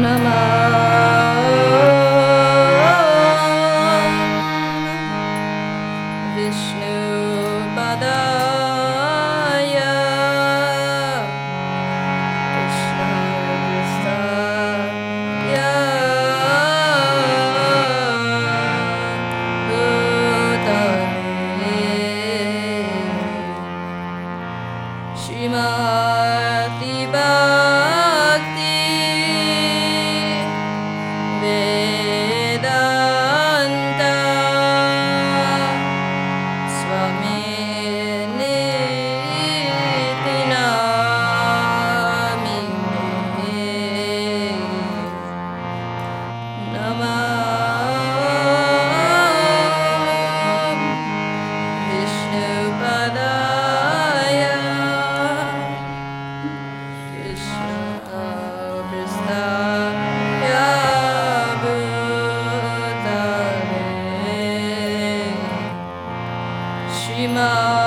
Namah. bima.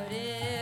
Hare Hare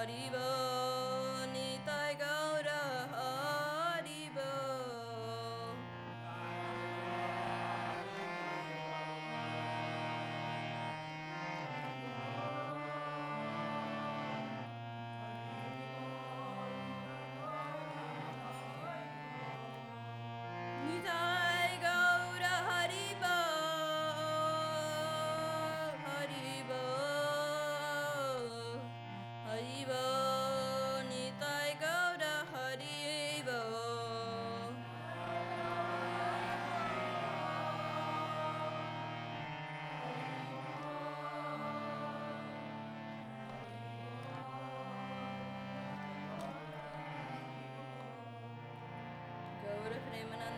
Haribo name and I